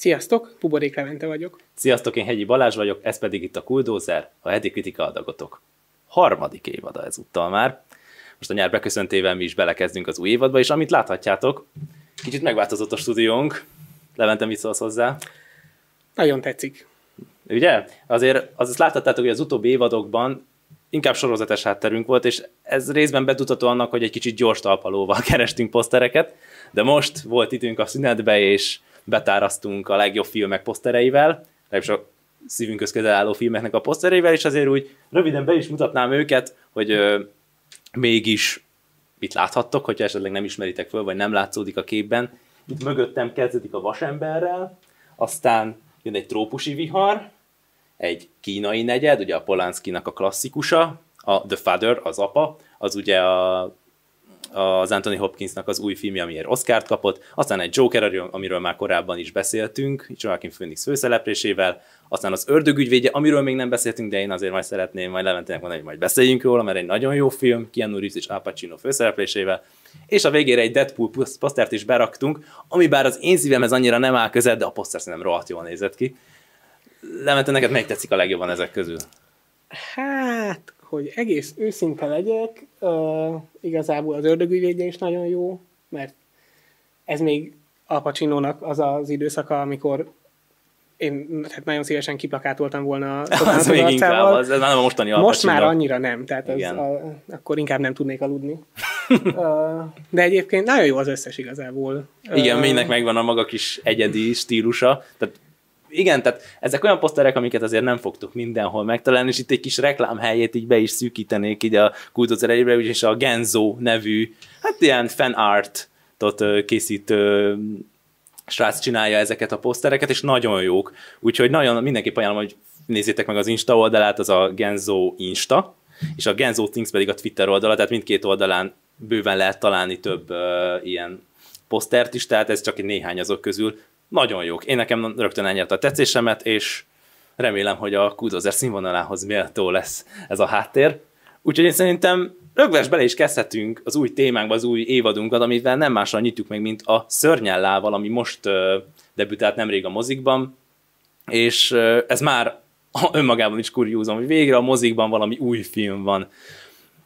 Sziasztok, Puborék Levente vagyok. Sziasztok, én Hegyi Balázs vagyok, ez pedig itt a Kuldózer, a heti kritika adagotok. Harmadik évada ezúttal már. Most a nyár beköszöntével mi is belekezdünk az új évadba, és amit láthatjátok, kicsit megváltozott a stúdiónk. Levente, mit szólsz hozzá? Nagyon tetszik. Ugye? Azért azt láthattátok, hogy az utóbbi évadokban inkább sorozates hátterünk volt, és ez részben betutató annak, hogy egy kicsit gyors talpalóval kerestünk posztereket, de most volt időnk a szünetbe, és betárasztunk a legjobb filmek posztereivel, legalábbis a szívünk közel álló filmeknek a posztereivel, és azért úgy röviden be is mutatnám őket, hogy ö, mégis mit láthattok, hogyha esetleg nem ismeritek föl, vagy nem látszódik a képben. Itt mögöttem kezdődik a vasemberrel, aztán jön egy trópusi vihar, egy kínai negyed, ugye a Polanskinak a klasszikusa, a The Father, az apa, az ugye a az Anthony Hopkinsnak az új filmje, amiért Oscar-t kapott, aztán egy Joker, amiről már korábban is beszéltünk, Joaquin Phoenix főszereplésével, aztán az Ördögügyvédje, amiről még nem beszéltünk, de én azért majd szeretném majd Leventének mondani, hogy majd beszéljünk róla, mert egy nagyon jó film, Keanu Reeves és Al Pacino főszereplésével, és a végére egy Deadpool posztert is beraktunk, ami bár az én szívemhez annyira nem áll közel, de a poszter szerintem rohadt jól nézett ki. Levente, neked melyik tetszik a legjobban ezek közül? Hát, hogy egész őszinte legyek, uh, igazából az ördögügyvédje is nagyon jó, mert ez még Al Pacino-nak az az időszaka, amikor én hát nagyon szívesen kiplakátoltam volna az még inkább, az, ez már a mostani Al Most már annyira nem, tehát az, a, akkor inkább nem tudnék aludni. De egyébként nagyon jó az összes igazából. Igen, uh, mindnek megvan a maga kis egyedi stílusa, tehát igen, tehát ezek olyan poszterek, amiket azért nem fogtok mindenhol megtalálni, és itt egy kis reklámhelyét így be is szűkítenék így a kultúr elejére, úgyis a Genzo nevű, hát ilyen fan art készít srác csinálja ezeket a posztereket, és nagyon jók. Úgyhogy nagyon mindenképp ajánlom, hogy nézzétek meg az Insta oldalát, az a Genzo Insta, és a Genzo Things pedig a Twitter oldala, tehát mindkét oldalán bőven lehet találni több uh, ilyen posztert is, tehát ez csak egy néhány azok közül nagyon jók. Én nekem rögtön elnyert a tetszésemet, és remélem, hogy a Kudozer színvonalához méltó lesz ez a háttér. Úgyhogy én szerintem rögves bele is kezdhetünk az új témánkba, az új évadunkat, amivel nem mással nyitjuk meg, mint a Szörnyellával, ami most debütált nemrég a mozikban, és ez már önmagában is kuriózom, hogy végre a mozikban valami új film van.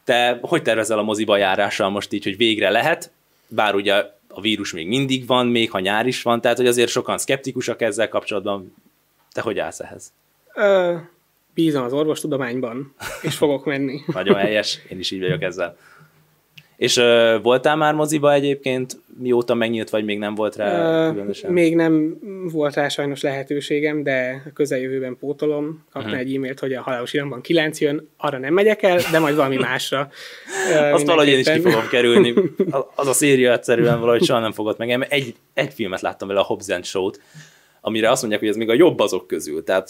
Te hogy tervezel a moziba járással most így, hogy végre lehet? Bár ugye a vírus még mindig van, még ha nyár is van, tehát hogy azért sokan szkeptikusak ezzel kapcsolatban. Te hogy állsz ehhez? Ö, bízom az orvostudományban, és fogok menni. Nagyon helyes, én is így vagyok ezzel. És ö, voltál már moziba egyébként, mióta megnyílt, vagy még nem volt rá ö, különösen? Még nem volt rá sajnos lehetőségem, de a közeljövőben pótolom. Kaptam uh-huh. egy e-mailt, hogy a halálos iramban 9 jön, arra nem megyek el, de majd valami másra. Azt valahogy én is ki fogom kerülni. Az a széria egyszerűen valahogy soha nem fogott meg. Egy, egy filmet láttam vele, a Hobbs Show-t, amire azt mondják, hogy ez még a jobb azok közül. Tehát,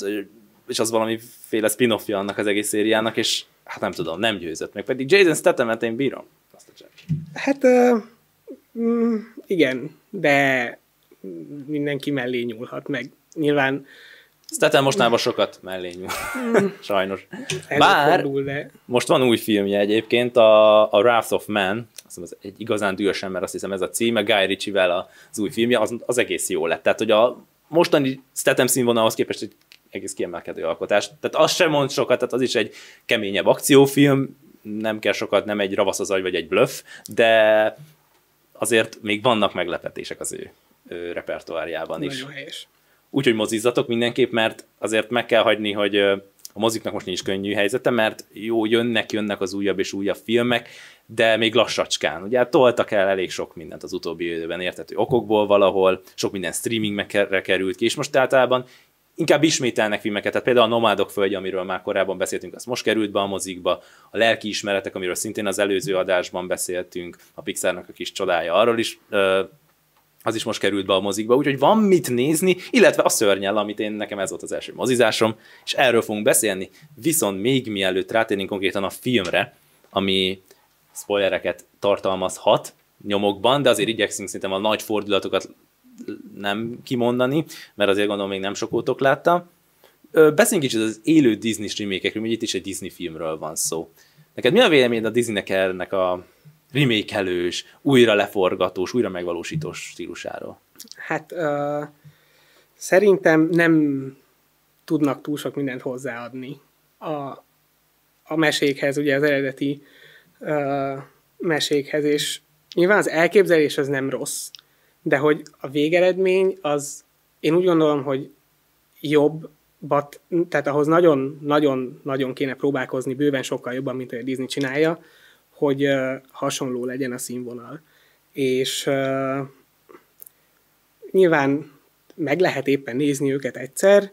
és az valamiféle spin-offja annak az egész szériának, és hát nem tudom, nem győzött meg. Pedig Jason Statham-et én bírom. Azt a hát uh, mm, igen, de mindenki mellé nyúlhat meg. Nyilván Statham mostában sokat mellé nyúl. Sajnos. Bár fordul, de... most van új filmje egyébként, a, a Wrath of Man, azt hiszem, ez egy igazán dühös ember, azt hiszem ez a címe, Guy Ritchie-vel az új filmje, az, az egész jó lett. Tehát, hogy a mostani Statham színvonalhoz képest egy egész kiemelkedő alkotás. Tehát az sem mond sokat, tehát az is egy keményebb akciófilm, nem kell sokat, nem egy ravasz az agy, vagy egy bluff, de azért még vannak meglepetések az ő, ő repertoárjában is. Nagyon helyes. Úgyhogy mozizzatok mindenképp, mert azért meg kell hagyni, hogy a moziknak most nincs könnyű helyzete, mert jó, jönnek, jönnek az újabb és újabb filmek, de még lassacskán. Ugye hát toltak el elég sok mindent az utóbbi időben értető okokból valahol, sok minden streamingre került ki, és most általában inkább ismételnek filmeket, tehát például a Nomádok földje, amiről már korábban beszéltünk, az most került be a mozikba, a lelki ismeretek, amiről szintén az előző adásban beszéltünk, a Pixarnak a kis csodája, arról is az is most került be a mozikba, úgyhogy van mit nézni, illetve a szörnyel, amit én nekem ez volt az első mozizásom, és erről fogunk beszélni, viszont még mielőtt rátérnénk konkrétan a filmre, ami spoilereket tartalmazhat nyomokban, de azért igyekszünk szerintem a nagy fordulatokat nem kimondani, mert azért gondolom még nem sok ótok látta. Beszéljünk kicsit az élő Disney streamékekről, hogy itt is egy Disney filmről van szó. Neked mi a véleményed a Disneynek ennek a remake újra leforgatós, újra megvalósítós stílusáról? Hát uh, Szerintem nem tudnak túl sok mindent hozzáadni a, a mesékhez, ugye az eredeti uh, mesékhez, és nyilván az elképzelés az nem rossz, de hogy a végeredmény az, én úgy gondolom, hogy jobb, but, tehát ahhoz nagyon-nagyon-nagyon kéne próbálkozni, bőven sokkal jobban, mint hogy a Disney csinálja, hogy uh, hasonló legyen a színvonal. És uh, nyilván meg lehet éppen nézni őket egyszer,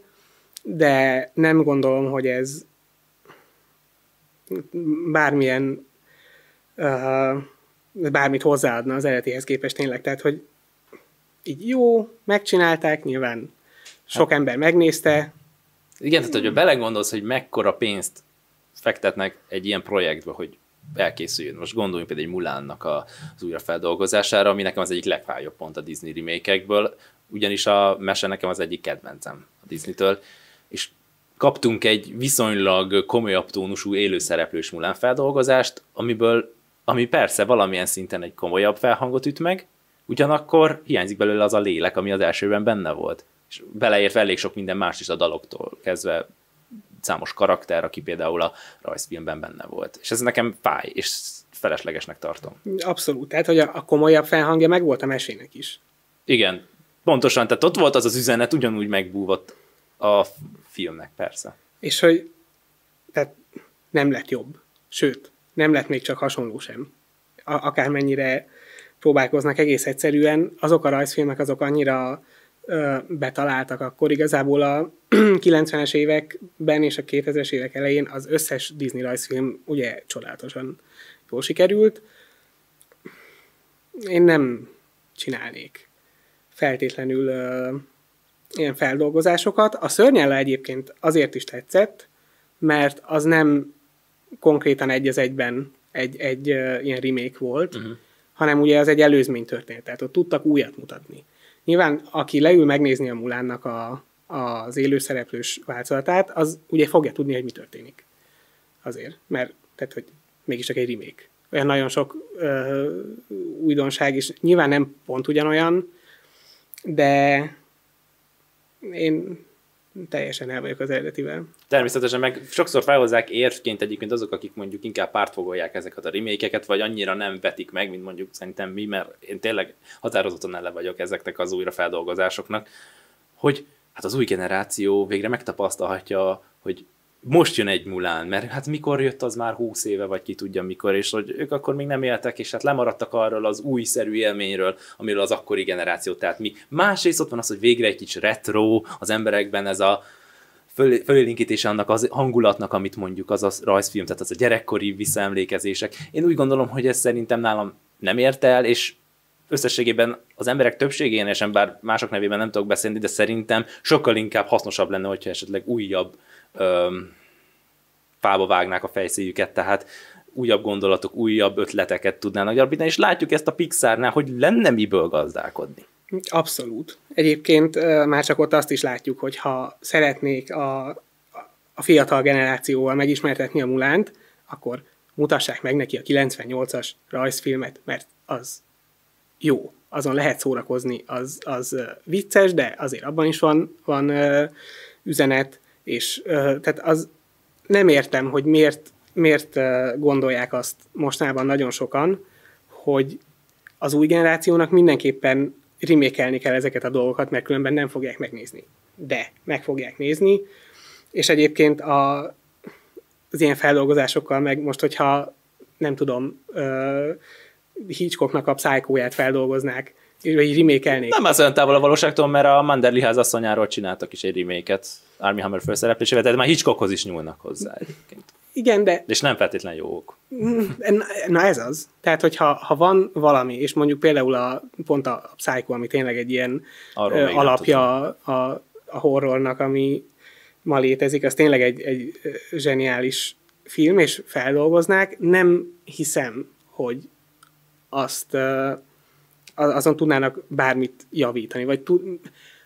de nem gondolom, hogy ez bármilyen uh, bármit hozzáadna az eredetihez képest tényleg. Tehát, hogy így jó, megcsinálták, nyilván sok hát. ember megnézte. Igen, tehát, hogyha belegondolsz, hogy mekkora pénzt fektetnek egy ilyen projektbe, hogy elkészüljön. Most gondoljunk például egy Mulánnak az újrafeldolgozására, ami nekem az egyik legfájóbb pont a Disney remake ugyanis a mese nekem az egyik kedvencem a Disney-től, és kaptunk egy viszonylag komolyabb tónusú élőszereplős Mulán feldolgozást, amiből, ami persze valamilyen szinten egy komolyabb felhangot üt meg, ugyanakkor hiányzik belőle az a lélek, ami az elsőben benne volt. És beleértve elég sok minden más is a daloktól kezdve számos karakter, aki például a rajzfilmben benne volt. És ez nekem fáj, és feleslegesnek tartom. Abszolút. Tehát, hogy a, komolyabb felhangja meg volt a mesének is. Igen, pontosan. Tehát ott volt az az üzenet, ugyanúgy megbúvott a filmnek, persze. És hogy tehát nem lett jobb. Sőt, nem lett még csak hasonló sem. A, akármennyire próbálkoznak egész egyszerűen, azok a rajzfilmek azok annyira ö, betaláltak akkor igazából a 90-es években és a 2000-es évek elején az összes Disney rajzfilm ugye csodálatosan jól sikerült. Én nem csinálnék feltétlenül ö, ilyen feldolgozásokat. A szörnyella egyébként azért is tetszett, mert az nem konkrétan egy az egyben egy, egy uh, ilyen remake volt, uh-huh. Hanem ugye az egy előzmény történet, tehát ott tudtak újat mutatni. Nyilván, aki leül megnézni a Mulánnak a, az élőszereplős változatát, az ugye fogja tudni, hogy mi történik. Azért, mert tehát, hogy mégis csak egy remake. Olyan nagyon sok ö, újdonság, és nyilván nem pont ugyanolyan, de én teljesen el vagyok az eredetivel. Természetesen meg sokszor felhozzák érvként egyébként azok, akik mondjuk inkább pártfogolják ezeket a remékeket, vagy annyira nem vetik meg, mint mondjuk szerintem mi, mert én tényleg határozottan ele vagyok ezeknek az újrafeldolgozásoknak, hogy hát az új generáció végre megtapasztalhatja, hogy most jön egy Mulán, mert hát mikor jött az már húsz éve, vagy ki tudja mikor, és hogy ők akkor még nem éltek, és hát lemaradtak arról az újszerű élményről, amiről az akkori generáció, tehát mi. Másrészt ott van az, hogy végre egy kicsit retro, az emberekben ez a föl, fölélinkítése annak az hangulatnak, amit mondjuk az a rajzfilm, tehát az a gyerekkori visszaemlékezések. Én úgy gondolom, hogy ez szerintem nálam nem ért el, és összességében az emberek többségénesen, bár mások nevében nem tudok beszélni, de szerintem sokkal inkább hasznosabb lenne, hogyha esetleg újabb fába vágnák a fejszéjüket, tehát újabb gondolatok, újabb ötleteket tudnának gyarapítani, és látjuk ezt a Pixarnál, hogy lenne miből gazdálkodni. Abszolút. Egyébként már csak ott azt is látjuk, hogy ha szeretnék a, a fiatal generációval megismertetni a Mulánt, akkor mutassák meg neki a 98-as rajzfilmet, mert az jó, azon lehet szórakozni, az, az vicces, de azért abban is van, van üzenet, és tehát az nem értem, hogy miért, miért gondolják azt mostanában nagyon sokan, hogy az új generációnak mindenképpen rimékelni kell ezeket a dolgokat, mert különben nem fogják megnézni. De meg fogják nézni, és egyébként a, az ilyen feldolgozásokkal meg most, hogyha nem tudom, uh, Hitchcocknak a pszájkóját feldolgoznák, vagy remékelnék. Nem az olyan távol a valóságtól, mert a Manderli ház asszonyáról csináltak is egy reméket Army Hammer főszereplésével, tehát már Hitchcockhoz is nyúlnak hozzá egyébként. Igen, de... És nem feltétlenül jók. Na ez az. Tehát, hogyha ha van valami, és mondjuk például a, pont a Psycho, ami tényleg egy ilyen ö, alapja a, a horrornak, ami ma létezik, az tényleg egy, egy zseniális film, és feldolgoznák. Nem hiszem, hogy azt azon tudnának bármit javítani, vagy tud,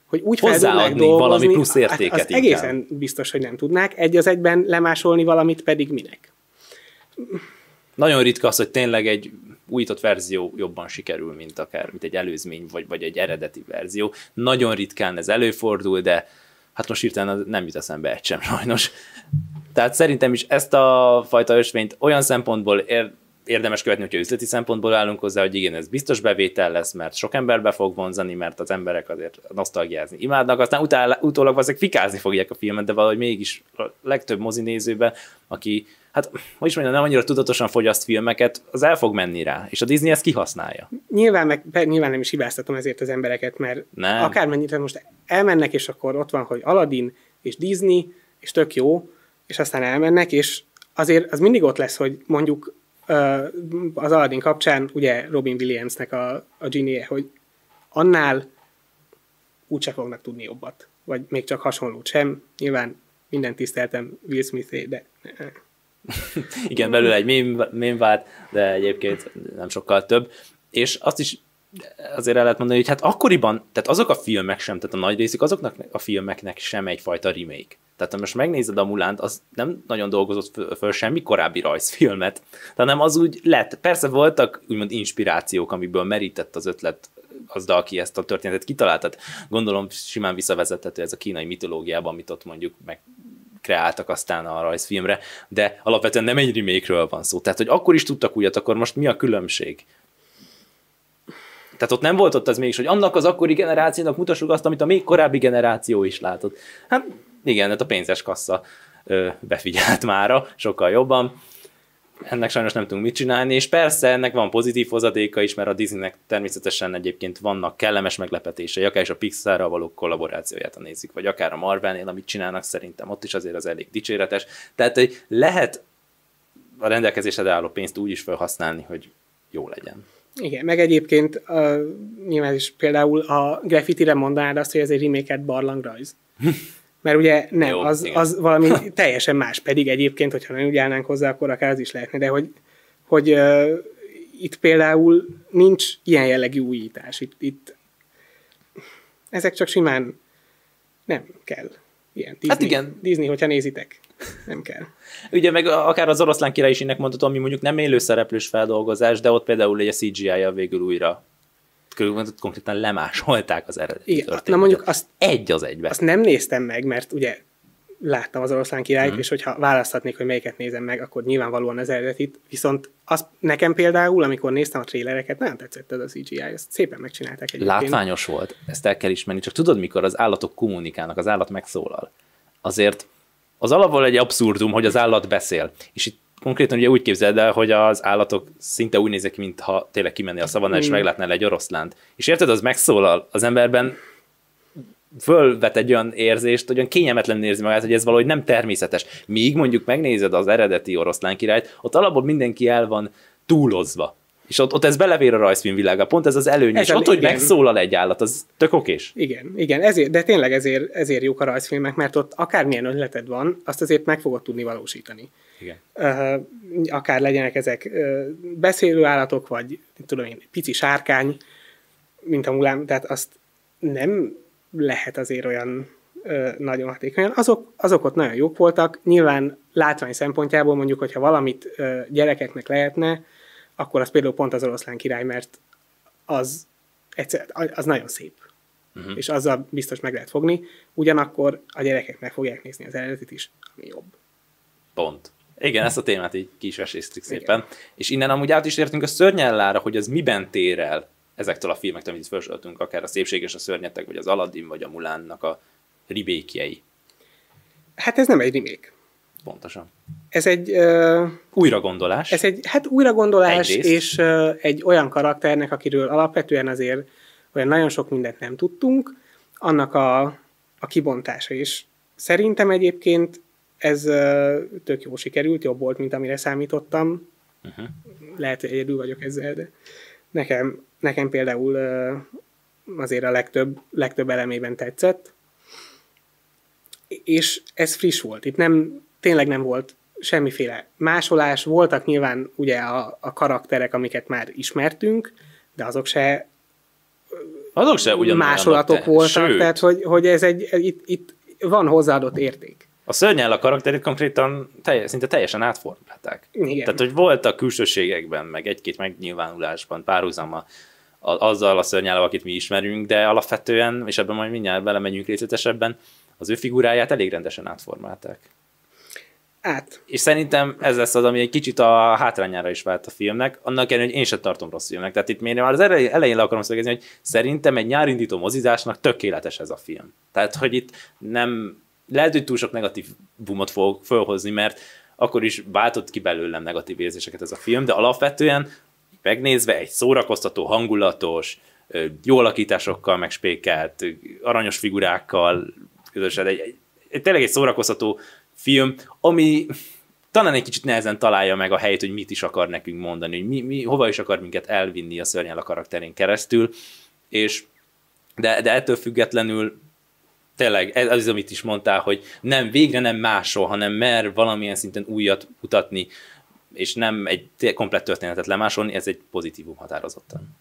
hogy úgy dolgozni, valami plusz értéket az inkább. egészen biztos, hogy nem tudnák. Egy az egyben lemásolni valamit pedig minek? Nagyon ritka az, hogy tényleg egy újított verzió jobban sikerül, mint akár mint egy előzmény, vagy, vagy egy eredeti verzió. Nagyon ritkán ez előfordul, de hát most hirtelen nem jut eszembe egy sem sajnos. Tehát szerintem is ezt a fajta ösvényt olyan szempontból ér, érdemes követni, hogyha üzleti szempontból állunk hozzá, hogy igen, ez biztos bevétel lesz, mert sok emberbe fog vonzani, mert az emberek azért nosztalgiázni imádnak, aztán utána, utólag valószínűleg fikázni fogják a filmet, de valahogy mégis a legtöbb mozinézőben, aki, hát hogy is mondjam, nem annyira tudatosan fogyaszt filmeket, az el fog menni rá, és a Disney ezt kihasználja. Nyilván, meg, nyilván nem is hibáztatom ezért az embereket, mert nem. akármennyit most elmennek, és akkor ott van, hogy Aladdin és Disney, és tök jó, és aztán elmennek, és azért az mindig ott lesz, hogy mondjuk az Aladdin kapcsán ugye Robin Williamsnek a, a genie, hogy annál úgyse fognak tudni jobbat, vagy még csak hasonlót sem. Nyilván minden tiszteltem Will smith de... Igen, belőle egy mém, vált, de egyébként nem sokkal több. És azt is azért el lehet mondani, hogy hát akkoriban, tehát azok a filmek sem, tehát a nagy részük azoknak a filmeknek sem egyfajta remake. Tehát ha most megnézed a Mulánt, az nem nagyon dolgozott föl semmi korábbi rajzfilmet, hanem az úgy lett. Persze voltak úgymond inspirációk, amiből merített az ötlet az, aki ezt a történetet kitalálta. Tehát gondolom simán visszavezethető ez a kínai mitológiában, amit ott mondjuk meg kreáltak aztán a rajzfilmre, de alapvetően nem egy remake van szó. Tehát, hogy akkor is tudtak újat, akkor most mi a különbség? Tehát ott nem volt ott az mégis, hogy annak az akkori generációnak mutassuk azt, amit a még korábbi generáció is látott. Hát igen, hát a pénzes kassa ö, befigyelt mára, sokkal jobban. Ennek sajnos nem tudunk mit csinálni, és persze ennek van pozitív hozadéka is, mert a Disneynek természetesen egyébként vannak kellemes meglepetései, akár is a Pixarral való kollaborációját, ha nézzük, vagy akár a Marvelnél, amit csinálnak, szerintem ott is azért az elég dicséretes. Tehát hogy lehet a rendelkezésre álló pénzt úgy is felhasználni, hogy jó legyen. Igen, meg egyébként uh, nyilván is például a graffiti-re mondanád azt, hogy ez egy remake barlangrajz. Mert ugye nem, Jó, az, az valami teljesen más, pedig egyébként, hogyha nem úgy állnánk hozzá, akkor akár az is lehetne, de hogy, hogy uh, itt például nincs ilyen jellegű újítás. Itt, itt ezek csak simán nem kell. Ilyen Disney, hát igen. Disney, hogyha nézitek. Nem kell. Ugye meg akár az oroszlán király is ennek mondhatom, ami mondjuk nem élő szereplős feldolgozás, de ott például egy a CGI-ja végül újra konkrétan lemásolták az eredeti Igen, történetet. Na mondjuk azt, egy az egyben. Azt nem néztem meg, mert ugye láttam az oroszlán királyt, mm. és hogyha választhatnék, hogy melyiket nézem meg, akkor nyilvánvalóan az eredetit. Viszont az nekem például, amikor néztem a trélereket, nagyon tetszett ez a CGI, ezt szépen megcsinálták egyébként. Látványos volt, ezt el kell ismerni, csak tudod, mikor az állatok kommunikálnak, az állat megszólal. Azért az alapból egy abszurdum, hogy az állat beszél. És itt konkrétan ugye úgy képzeld el, hogy az állatok szinte úgy néznek, mintha tényleg kimenni a szavanna, és mm. meglátnál egy oroszlánt. És érted, az megszólal az emberben, fölvet egy olyan érzést, hogy olyan kényelmetlen érzi magát, hogy ez valahogy nem természetes. Míg mondjuk megnézed az eredeti oroszlán királyt, ott alapból mindenki el van túlozva. És ott, ott ez belevér a rajzfilmvilága, pont ez az előny. Ez és ott, hogy igen. megszólal egy állat, az tök okés. Igen, igen, ezért, de tényleg ezért, ezért jók a rajzfilmek, mert ott akármilyen ötleted van, azt azért meg fogod tudni valósítani. Igen. Uh, akár legyenek ezek uh, beszélő állatok, vagy tudom én, pici sárkány, mint a mulám, tehát azt nem lehet azért olyan uh, nagyon hatékonyan. Azok, azok ott nagyon jók voltak. Nyilván látvány szempontjából mondjuk, hogyha valamit uh, gyerekeknek lehetne, akkor az például pont az oroszlán király, mert az, egyszer, az nagyon szép. Uh-huh. És azzal biztos meg lehet fogni. Ugyanakkor a gyerekek meg fogják nézni az eredetit is, ami jobb. Pont. Igen, ezt a témát így ki is szépen. Igen. És innen amúgy át is értünk a szörnyellára, hogy az miben tér el ezektől a filmektől, amit felsoroltunk, akár a Szépség és a Szörnyetek, vagy az Aladdin, vagy a Mulánnak a ribékjei. Hát ez nem egy remake. Pontosan. Ez egy... Uh, újragondolás. Ez egy, hát újragondolás, Egyrészt. és uh, egy olyan karakternek, akiről alapvetően azért olyan nagyon sok mindent nem tudtunk, annak a, a kibontása is. Szerintem egyébként ez uh, tök jó sikerült, jobb volt, mint amire számítottam. Uh-huh. Lehet, hogy egyedül vagyok ezzel, de nekem, nekem például azért a legtöbb, legtöbb elemében tetszett. És ez friss volt. Itt nem, tényleg nem volt semmiféle másolás. Voltak nyilván ugye a, a karakterek, amiket már ismertünk, de azok se azok se másolatok voltak, Sőt. tehát hogy, hogy ez egy, itt, itt van hozzáadott érték. A szörnyel a karakterét konkrétan telj, szinte teljesen átformálták. Igen. Tehát, hogy voltak külsőségekben, meg egy-két megnyilvánulásban párhuzama azzal a szörnyel, akit mi ismerünk, de alapvetően, és ebben majd mindjárt belemegyünk részletesebben, az ő figuráját elég rendesen átformálták. Át. És szerintem ez lesz az, ami egy kicsit a hátrányára is vált a filmnek, annak ellenére, hogy én sem tartom rossz filmnek. Tehát itt még már az elején, elején le akarom szögezni, hogy szerintem egy nyárindító mozizásnak tökéletes ez a film. Tehát, hogy itt nem, lehet, hogy túl sok negatív bumot fog fölhozni, mert akkor is váltott ki belőlem negatív érzéseket ez a film, de alapvetően megnézve egy szórakoztató, hangulatos, jó alakításokkal megspékelt, aranyos figurákkal, közösen egy, egy, egy, tényleg egy szórakoztató film, ami talán egy kicsit nehezen találja meg a helyét, hogy mit is akar nekünk mondani, hogy mi, mi, hova is akar minket elvinni a szörnyel a karakterén keresztül, és de, de ettől függetlenül tényleg ez az, amit is mondtál, hogy nem, végre nem másol, hanem mer valamilyen szinten újat mutatni, és nem egy komplett történetet lemásolni, ez egy pozitívum határozottan.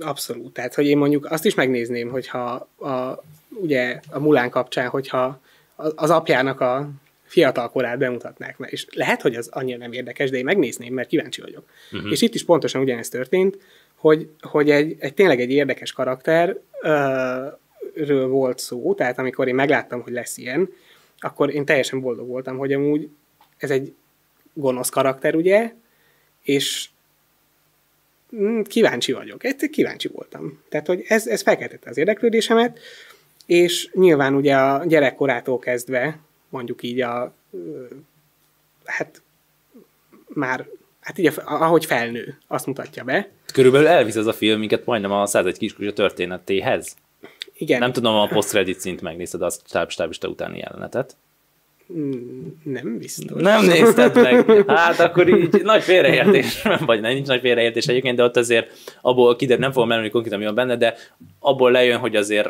Abszolút. Tehát, hogy én mondjuk azt is megnézném, hogyha a, ugye a Mulán kapcsán, hogyha az apjának a fiatal korát bemutatnák meg. És lehet, hogy az annyira nem érdekes, de én megnézném, mert kíváncsi vagyok. Uh-huh. És itt is pontosan ugyanez történt, hogy, hogy egy, egy tényleg egy érdekes karakter ö, ről volt szó, tehát amikor én megláttam, hogy lesz ilyen, akkor én teljesen boldog voltam, hogy amúgy ez egy gonosz karakter, ugye, és Mm, kíváncsi vagyok. Egy kíváncsi voltam. Tehát, hogy ez, ez felkeltette az érdeklődésemet, és nyilván ugye a gyerekkorától kezdve, mondjuk így a, hát már, hát így a, ahogy felnő, azt mutatja be. Körülbelül elvisz ez a film minket majdnem a 101 kiskutya történetéhez. Igen, Nem tudom, a post-credit szint megnézted a stáb, stábista utáni jelenetet. nem biztos. Nem nézted meg. Hát akkor így nagy félreértés, vagy nem, nincs nagy félreértés egyébként, de ott azért abból kiderül, nem fogom elmondani konkrétan, mi van benne, de abból lejön, hogy azért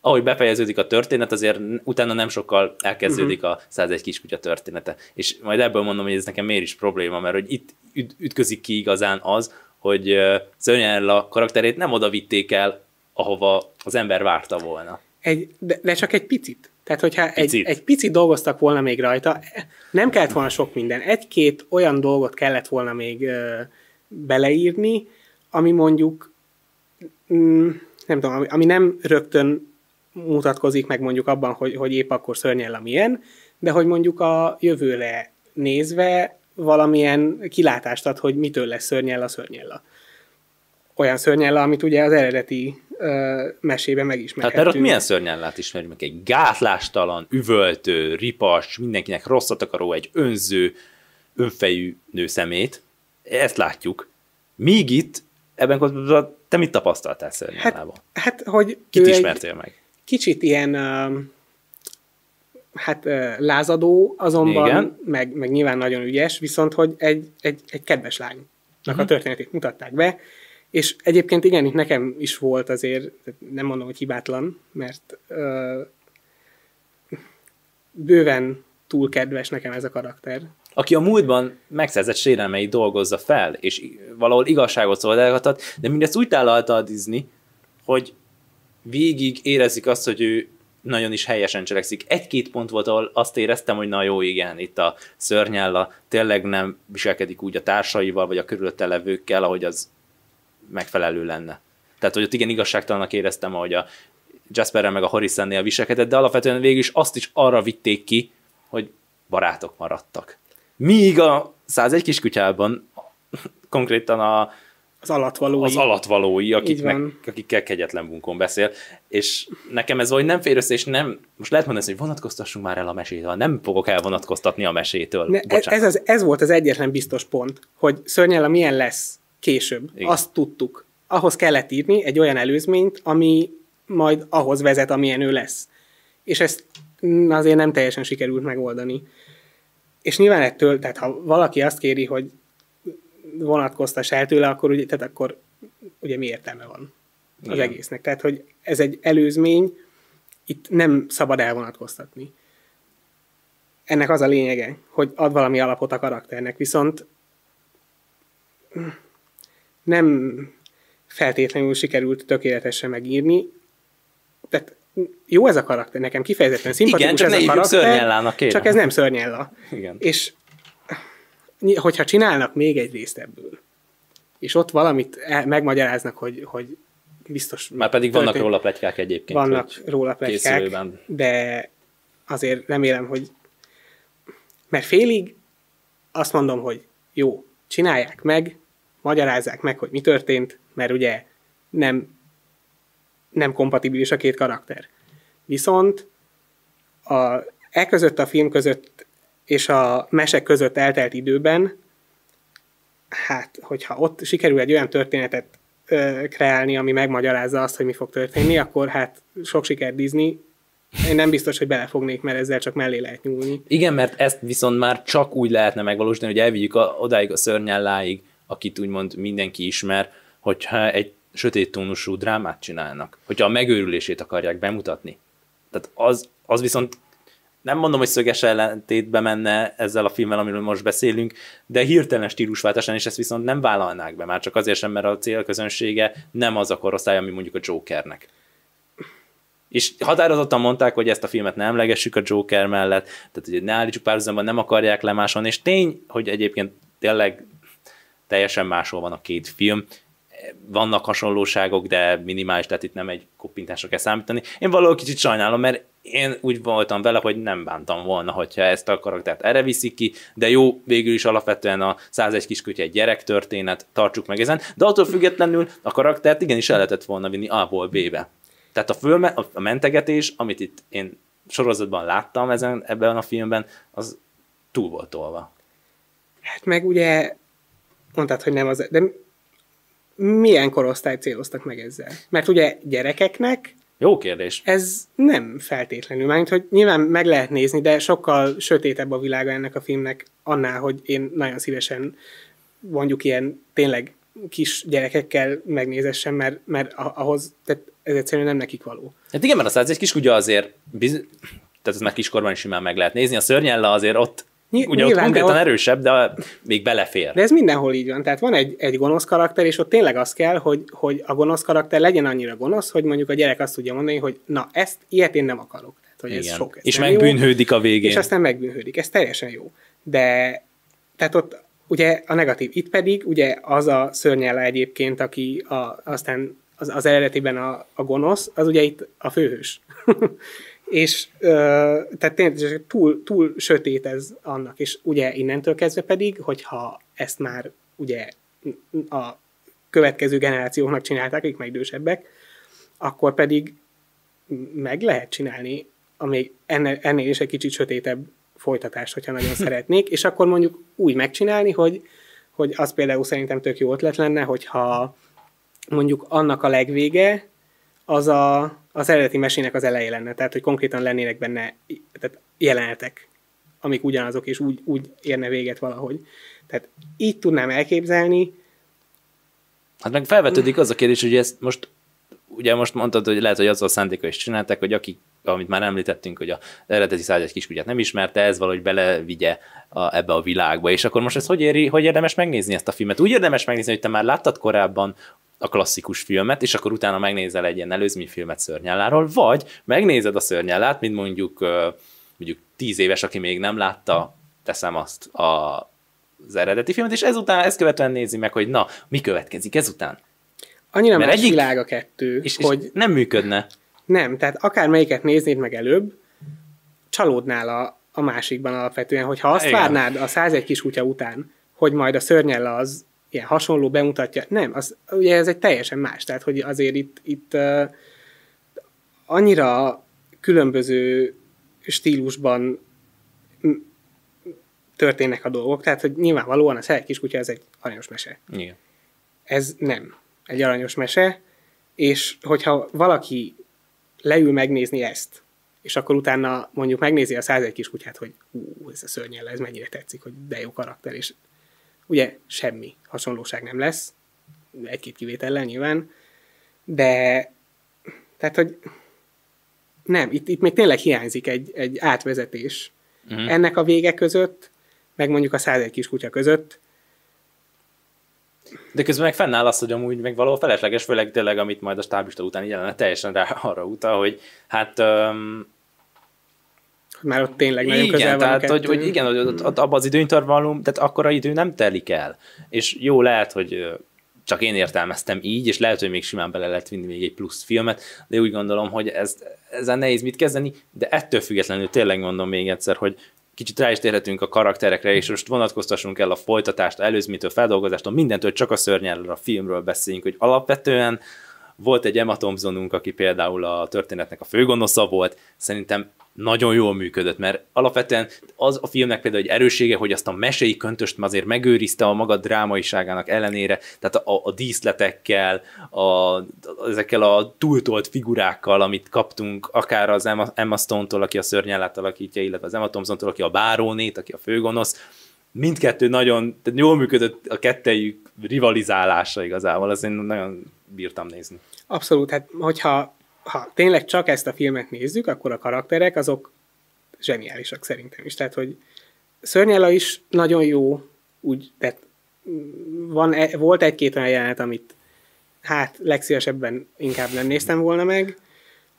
ahogy befejeződik a történet, azért utána nem sokkal elkezdődik a 101 kiskutya története. És majd ebből mondom, hogy ez nekem miért is probléma, mert hogy itt üt- ütközik ki igazán az, hogy Szörnyella karakterét nem oda vitték el, ahova az ember várta volna. Egy, de, de csak egy picit. Tehát, hogyha Picit. Egy, egy picit dolgoztak volna még rajta, nem kellett volna sok minden. Egy-két olyan dolgot kellett volna még ö, beleírni, ami mondjuk, mm, nem tudom, ami, ami nem rögtön mutatkozik meg mondjuk abban, hogy, hogy épp akkor szörnyella milyen, de hogy mondjuk a jövőre nézve valamilyen kilátást ad, hogy mitől lesz szörnyella szörnyella. Olyan szörnyella, amit ugye az eredeti ö, mesében Hát megismerhettünk. mert ott milyen szörnyellát ismerjük meg? Egy gátlástalan, üvöltő, ripas, mindenkinek rosszat akaró, egy önző, önfejű nőszemét. Ezt látjuk. Míg itt, ebben te mit tapasztaltál szörnyellában? Hát, hát hogy Kit ismertél meg? kicsit ilyen hát lázadó, azonban, Igen. meg, meg nyilván nagyon ügyes, viszont hogy egy, egy, egy kedves lánynak Mhm. uh-huh. a történetét mutatták be, és egyébként igen, itt nekem is volt azért, nem mondom, hogy hibátlan, mert uh, bőven túl kedves nekem ez a karakter. Aki a múltban megszerzett sérelmeit dolgozza fel, és valahol igazságot szolgáltat, de mindezt úgy tálalta a Disney, hogy végig érezzük azt, hogy ő nagyon is helyesen cselekszik. Egy-két pont volt, ahol azt éreztem, hogy na jó, igen, itt a szörnyálla tényleg nem viselkedik úgy a társaival, vagy a körülötte levőkkel, ahogy az megfelelő lenne. Tehát, hogy ott igen igazságtalanak éreztem, ahogy a Jasperrel meg a Horisonnél viselkedett, de alapvetően végül is azt is arra vitték ki, hogy barátok maradtak. Míg a 101 kiskutyában konkrétan a, Az alatvalói. az alatvalói, akiknek, akikkel kegyetlen bunkon beszél, és nekem ez vagy nem fér össze, és nem, most lehet mondani, hogy vonatkoztassunk már el a mesétől, nem fogok elvonatkoztatni a mesétől. Ne, ez, ez, az, ez volt az egyetlen biztos pont, hogy Szörnyella milyen lesz később. Igen. Azt tudtuk. Ahhoz kellett írni egy olyan előzményt, ami majd ahhoz vezet, amilyen ő lesz. És ezt azért nem teljesen sikerült megoldani. És nyilván ettől, tehát ha valaki azt kéri, hogy vonatkoztass el tőle, akkor ugye, tehát akkor ugye mi értelme van az Igen. egésznek. Tehát, hogy ez egy előzmény, itt nem szabad elvonatkoztatni ennek az a lényege, hogy ad valami alapot a karakternek, viszont nem feltétlenül sikerült tökéletesen megírni, tehát jó ez a karakter, nekem kifejezetten szimpatikus Igen, csak ez a karakter, kérem. csak ez nem szörnyella. Igen. És hogyha csinálnak még egy részt ebből, és ott valamit megmagyaráznak, hogy, hogy biztos... Már pedig vannak történt- róla plegykák egyébként. Vannak róla készülőben. de azért remélem, hogy mert félig azt mondom, hogy jó, csinálják meg, magyarázzák meg, hogy mi történt, mert ugye nem, nem kompatibilis a két karakter. Viszont a, e között a film között és a mesek között eltelt időben, hát, hogyha ott sikerül egy olyan történetet ö, kreálni, ami megmagyarázza azt, hogy mi fog történni, akkor hát sok siker Disney. Én nem biztos, hogy belefognék, mert ezzel csak mellé lehet nyúlni. Igen, mert ezt viszont már csak úgy lehetne megvalósítani, hogy elvigyük a, odáig a szörnyelláig, akit úgymond mindenki ismer, hogyha egy sötét tónusú drámát csinálnak, hogyha a megőrülését akarják bemutatni. Tehát az, az viszont nem mondom, hogy szöges ellentétbe menne ezzel a filmmel, amiről most beszélünk, de hirtelen stílusváltásán is ezt viszont nem vállalnák be, már csak azért sem, mert a célközönsége nem az a korosztály, ami mondjuk a Jokernek. És határozottan mondták, hogy ezt a filmet nem emlegessük a Joker mellett, tehát hogy ne állítsuk párhuzamban, nem akarják lemásolni, és tény, hogy egyébként tényleg teljesen máshol van a két film. Vannak hasonlóságok, de minimális, tehát itt nem egy koppintásra kell számítani. Én valahol kicsit sajnálom, mert én úgy voltam vele, hogy nem bántam volna, hogyha ezt a karaktert erre viszik ki, de jó, végül is alapvetően a 101 kiskutya egy gyerektörténet, tartsuk meg ezen, de attól függetlenül a karaktert igenis el lehetett volna vinni A-ból B-be. Tehát a, fölme, a mentegetés, amit itt én sorozatban láttam ezen, ebben a filmben, az túl volt tolva. Hát meg ugye mondtad, hogy nem az, de milyen korosztályt céloztak meg ezzel? Mert ugye gyerekeknek Jó kérdés. ez nem feltétlenül, mert hogy nyilván meg lehet nézni, de sokkal sötétebb a világa ennek a filmnek annál, hogy én nagyon szívesen mondjuk ilyen tényleg kis gyerekekkel megnézessem, mert, mert ahhoz, tehát ez egyszerűen nem nekik való. Hát igen, mert a 101 kiskutya azért, biz... tehát ez már kiskorban is simán meg lehet nézni, a szörnyella azért ott, Ny- ugye ott nyilván, de konkrétan ott- erősebb, de még belefér. De ez mindenhol így van. Tehát van egy, egy gonosz karakter, és ott tényleg az kell, hogy, hogy a gonosz karakter legyen annyira gonosz, hogy mondjuk a gyerek azt tudja mondani, hogy na, ezt, ilyet én nem akarok. Tehát, hogy ez sok. Ez és nem jó. megbűnhődik a végén. És aztán megbűnhődik. Ez teljesen jó. De tehát ott ugye a negatív. Itt pedig ugye az a szörnyella egyébként, aki a, aztán az, az eredetiben a, a gonosz, az ugye itt a főhős. és ö, tehát tényleg túl, túl sötét ez annak, és ugye innentől kezdve pedig, hogyha ezt már ugye a következő generációknak csinálták, akik meg idősebbek, akkor pedig meg lehet csinálni a még ennél, ennél is egy kicsit sötétebb folytatást, hogyha nagyon szeretnék, és akkor mondjuk úgy megcsinálni, hogy, hogy az például szerintem tök jó ötlet lenne, hogyha mondjuk annak a legvége az a, az eredeti mesének az eleje lenne, tehát hogy konkrétan lennének benne tehát jelenetek, amik ugyanazok, és úgy, úgy érne véget valahogy. Tehát így tudnám elképzelni, Hát meg felvetődik az a kérdés, hogy ezt most ugye most mondtad, hogy lehet, hogy azzal a szándékkal is csinálták, hogy akik, amit már említettünk, hogy a eredeti 101 kiskutyát nem ismerte, ez valahogy belevigye a, ebbe a világba. És akkor most ez hogy, éri, hogy érdemes megnézni ezt a filmet? Úgy érdemes megnézni, hogy te már láttad korábban a klasszikus filmet, és akkor utána megnézel egy ilyen előzményfilmet Szörnyelláról, vagy megnézed a Szörnyellát, mint mondjuk, mondjuk tíz éves, aki még nem látta, teszem azt a, az eredeti filmet, és ezután, ezt követően nézi meg, hogy na, mi következik ezután. annyira Mert más egyik- világ a kettő, És, és hogy nem működne. Nem, tehát akár melyiket néznéd meg előbb, csalódnál a, a másikban alapvetően, hogyha azt Igen. várnád a 101 kis kutya után, hogy majd a szörnyella az ilyen hasonló bemutatja, nem, az, ugye ez egy teljesen más, tehát hogy azért itt, itt uh, annyira különböző stílusban történnek a dolgok, tehát hogy nyilvánvalóan a 101 kis kutya ez egy aranyos mese Igen. ez nem egy aranyos mese, és hogyha valaki leül megnézni ezt, és akkor utána mondjuk megnézi a 101 kis kutyát, hogy ú, ez a szörnyel, ez mennyire tetszik, hogy de jó karakter, és ugye semmi hasonlóság nem lesz, egy-két kivétellel nyilván, de tehát, hogy nem, itt, itt még tényleg hiányzik egy, egy átvezetés Mhm. ennek a vége között, meg mondjuk a 101 kis kutya között, De közben meg fennáll az, hogy amúgy meg valahol felesleges, főleg tényleg, amit majd a stáblista után jelenet teljesen rá arra utal, hogy hát um, már ott tényleg nagyon igen, közel tehát, hogy, hogy igen, hogy ott, ott abban az időintervallum, tehát akkora idő nem telik el. És jó lehet, hogy csak én értelmeztem így, és lehet, hogy még simán bele lehet vinni még egy plusz filmet, de úgy gondolom, hogy ez, ezzel nehéz mit kezdeni, de ettől függetlenül tényleg mondom még egyszer, hogy kicsit rá is térhetünk a karakterekre, és most vonatkoztassunk el a folytatást, előzménytől, feldolgozástól, mindentől, csak a szörnyelről, a filmről beszéljünk, hogy alapvetően volt egy Emma Thompsonunk, aki például a történetnek a főgonosza volt, szerintem nagyon jól működött, mert alapvetően az a filmnek például egy erőssége, hogy azt a mesei köntöst azért megőrizte a maga drámaiságának ellenére, tehát a, a díszletekkel, a, ezekkel a túltolt figurákkal, amit kaptunk, akár az Emma, Emma Stone-tól, aki a szörnyellát alakítja, illetve az Emma Thompson-tól, aki a bárónét, aki a főgonosz, mindkettő nagyon, tehát jól működött a kettejük rivalizálása igazából, azt én nagyon bírtam nézni. Abszolút, hát hogyha ha tényleg csak ezt a filmet nézzük, akkor a karakterek azok zseniálisak szerintem is. Tehát, hogy Szörnyella is nagyon jó, úgy, tehát mm, van, e- volt egy-két olyan jelenet, amit hát legszívesebben inkább nem néztem volna meg,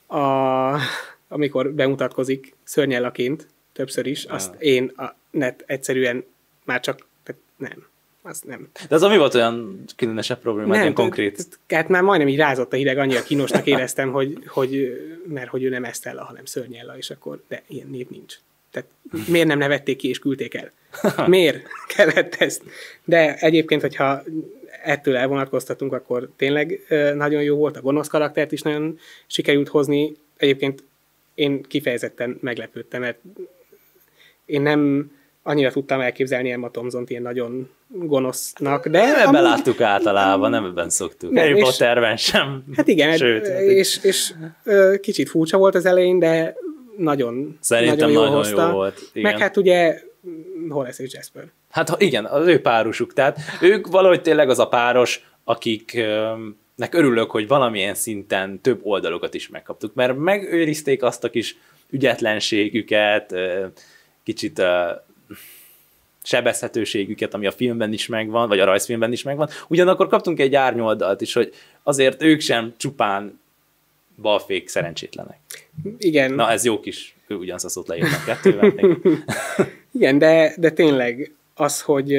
a, amikor bemutatkozik szörnyellaként többször is, azt én a net egyszerűen már csak, tehát nem, az nem. De az ami volt olyan különösebb probléma, nem, ilyen konkrét. Hát már majdnem így rázott a hideg, annyira kínosnak éreztem, hogy, hogy mert hogy ő nem Estella, hanem Szörnyella, és akkor, de ilyen név nincs. Tehát miért nem nevették ki és küldték el? Miért kellett ezt? De egyébként, hogyha ettől elvonatkoztatunk, akkor tényleg nagyon jó volt, a gonosz karaktert is nagyon sikerült hozni. Egyébként én kifejezetten meglepődtem, mert én nem annyira tudtam elképzelni Emma Thompson-t ilyen nagyon gonosznak, de... Nem ebben amúgy- láttuk általában, nem ebben szoktuk. Nem, Harry és- Potterben sem. Hát igen, Sőt, Sőt, hát és, és ö, kicsit furcsa volt az elején, de nagyon, Szerintem nagyon, jól nagyon hozta. jó volt, igen. Meg hát ugye mm, Horace és Jasper. Hát igen, az ő párosuk. Tehát ők valahogy tényleg az a páros, akiknek örülök, hogy valamilyen szinten több oldalokat is megkaptuk, mert megőrizték azt a kis ügyetlenségüket, kicsit sebezhetőségüket, ami a filmben is megvan, vagy a rajzfilmben is megvan. Ugyanakkor kaptunk egy árnyoldalt is, hogy azért ők sem csupán balfék szerencsétlenek. Igen, Na, ez jó kis, ugyanazt a szót leírtam kettővel. igen de, de tényleg az, hogy,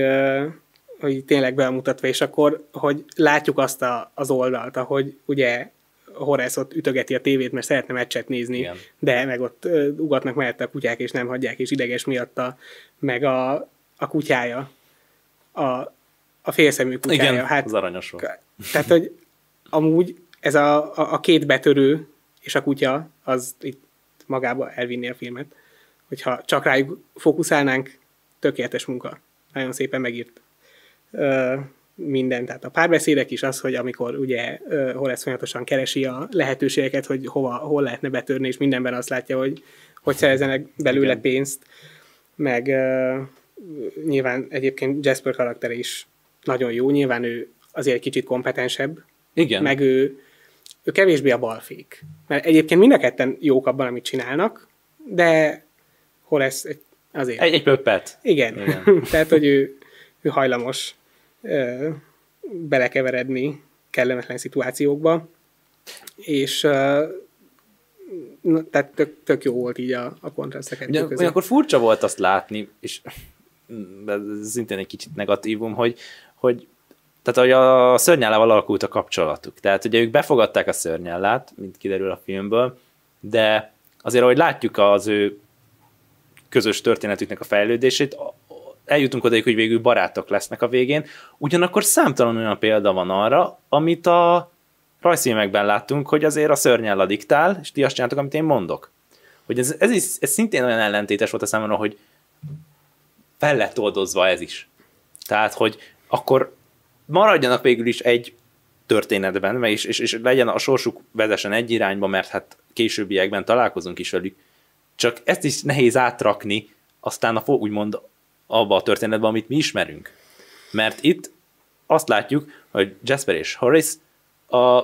hogy tényleg bemutatva, és akkor, hogy látjuk azt a, az oldalt, ahogy ugye Horace ott ütögeti a tévét, mert szeretne meccset nézni, Igen. de meg ott ugatnak mellette a kutyák, és nem hagyják, és ideges miatta, meg a, a kutyája, a, a félszemű kutyája. Igen, hát, az aranyos volt. Tehát, hogy amúgy ez a, a, a két betörő és a kutya, az itt magába elvinni a filmet. Hogyha csak rájuk fókuszálnánk, tökéletes munka. Nagyon szépen megírt ö, minden. Tehát a párbeszédek is az, hogy amikor ugye ö, Horace folyamatosan keresi a lehetőségeket, hogy hova, hol lehetne betörni, és mindenben azt látja, hogy hogy szerezzenek belőle pénzt. Meg ö, nyilván egyébként Jasper karaktere is nagyon jó, nyilván ő azért egy kicsit kompetensebb, Igen. meg ő, ő kevésbé a balfék. Mert egyébként mind a ketten jók abban, amit csinálnak, de Horace egy- azért. Egy, egy pöppet. Igen. Igen. Tehát, hogy ő, ő hajlamos ö, belekeveredni kellemetlen szituációkba, és ö, na, tehát tök, tök jó volt így a, a kontraszt a kettő között. ugyanakkor furcsa volt azt látni, és ez szintén egy kicsit negatívum, hogy, hogy tehát hogy a szörnyellával alakult a kapcsolatuk. Tehát ugye ők befogadták a szörnyellát, mint kiderül a filmből, de azért, ahogy látjuk az ő közös történetüknek a fejlődését, eljutunk odaig, hogy végül barátok lesznek a végén, ugyanakkor számtalan olyan példa van arra, amit a rajzfilmekben láttunk, hogy azért a szörnyella diktál, és ti azt csináltok, amit én mondok. Hogy ez, ez, is, ez szintén olyan ellentétes volt a számomra, hogy fel lett oldozva ez is. Tehát, hogy akkor maradjanak végül is egy történetben, és, és, és legyen a sorsuk vezessen egy irányba, mert hát későbbiekben találkozunk is velük. Csak ezt is nehéz átrakni, aztán a, úgymond abba a történetben, amit mi ismerünk. Mert itt azt látjuk, hogy Jasper és Horace a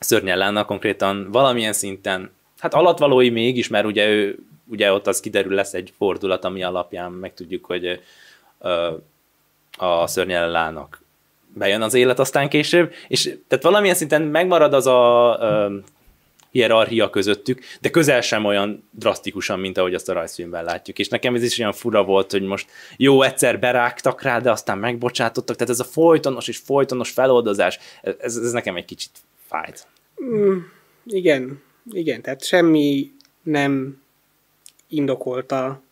szörnyellánnal konkrétan valamilyen szinten, hát alatvalói mégis, mert ugye ő, ugye ott az kiderül lesz egy fordulat, ami alapján megtudjuk, hogy ö, a szörnyellának bejön az élet aztán később, és tehát valamilyen szinten megmarad az a ö, hierarchia közöttük, de közel sem olyan drasztikusan, mint ahogy azt a rajzfilmben látjuk. És nekem ez is olyan fura volt, hogy most jó, egyszer berágtak rá, de aztán megbocsátottak, tehát ez a folytonos és folytonos feloldozás, ez, ez nekem egy kicsit fájt. Mm, igen, igen, tehát semmi nem indokolta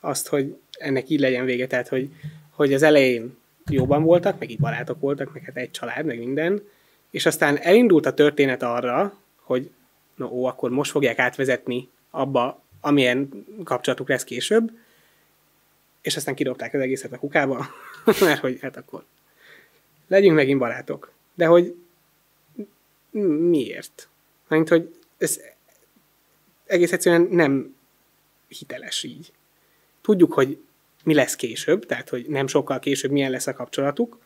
azt, hogy ennek így legyen vége, tehát hogy, hogy az elején jóban voltak, meg így barátok voltak, meg hát egy család, meg minden, és aztán elindult a történet arra, hogy no, ó, akkor most fogják átvezetni abba, amilyen kapcsolatuk lesz később, és aztán kidobták az egészet a kukába, mert hogy hát akkor legyünk megint barátok. De hogy miért? Mert hogy ez egész egyszerűen nem hiteles így. Tudjuk, hogy mi lesz később, tehát hogy nem sokkal később milyen lesz a kapcsolatuk,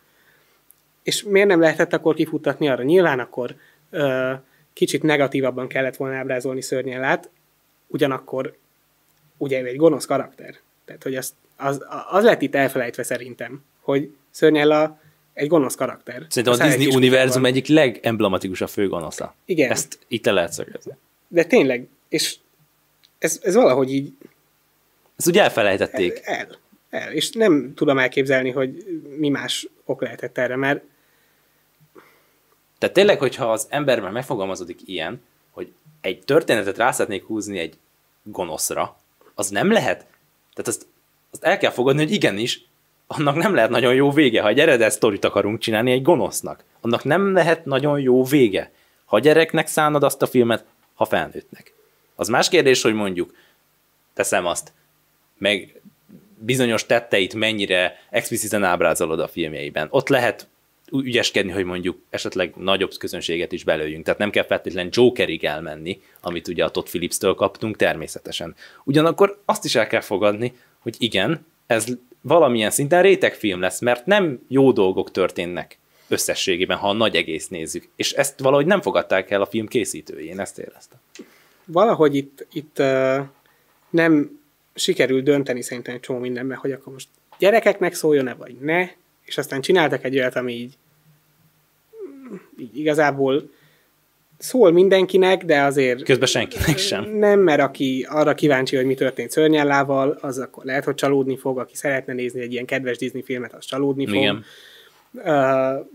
és miért nem lehetett akkor kifuttatni arra? Nyilván akkor ö, kicsit negatívabban kellett volna ábrázolni szörnyellát, ugyanakkor ugye egy gonosz karakter. Tehát, hogy az, az, az lett itt elfelejtve szerintem, hogy Szörnyella egy gonosz karakter. Szerintem a Disney univerzum egyik legemblematikusabb főgonosza. Igen. Ezt itt le lehet szögezni. De tényleg, és ez, ez valahogy így... Ezt ugye elfelejtették. El, el, el. És nem tudom elképzelni, hogy mi más ok lehetett erre, mert tehát tényleg, hogyha az emberben megfogalmazódik ilyen, hogy egy történetet rá szeretnék húzni egy gonoszra, az nem lehet. Tehát azt, azt el kell fogadni, hogy igenis, annak nem lehet nagyon jó vége. Ha egy eredet sztorit akarunk csinálni egy gonosznak, annak nem lehet nagyon jó vége. Ha gyereknek szánod azt a filmet, ha felnőttnek. Az más kérdés, hogy mondjuk, teszem azt, meg bizonyos tetteit mennyire expliciten ábrázolod a filmjeiben. Ott lehet ügyeskedni, hogy mondjuk esetleg nagyobb közönséget is belőjünk. Tehát nem kell feltétlenül Jokerig elmenni, amit ugye a Todd Phillips-től kaptunk természetesen. Ugyanakkor azt is el kell fogadni, hogy igen, ez valamilyen szinten rétegfilm lesz, mert nem jó dolgok történnek összességében, ha a nagy egész nézzük. És ezt valahogy nem fogadták el a film készítői, én ezt éreztem. Valahogy itt, itt nem sikerült dönteni szerintem egy csomó mindenben, hogy akkor most gyerekeknek szóljon-e, vagy ne, és aztán csináltak egy olyat, ami így, így igazából szól mindenkinek, de azért... Közben senkinek sem. Nem, mert aki arra kíváncsi, hogy mi történt szörnyellával, az akkor lehet, hogy csalódni fog, aki szeretne nézni egy ilyen kedves Disney filmet, az csalódni fog. Igen. Uh,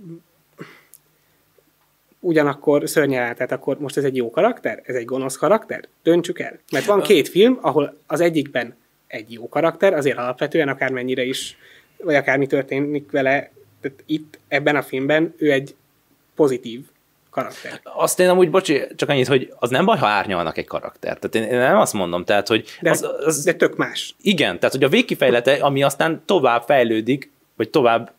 ugyanakkor szörnyellá, tehát akkor most ez egy jó karakter, ez egy gonosz karakter, döntsük el. Mert van két film, ahol az egyikben egy jó karakter, azért alapvetően akármennyire is vagy akármi történik vele, tehát itt ebben a filmben ő egy pozitív karakter. Azt én amúgy, bocsi, csak annyit, hogy az nem baj, ha árnyalnak egy karakter. Tehát én, én nem azt mondom, tehát, hogy... De, az, az, de tök más. Igen, tehát, hogy a végkifejlete, ami aztán tovább fejlődik, vagy tovább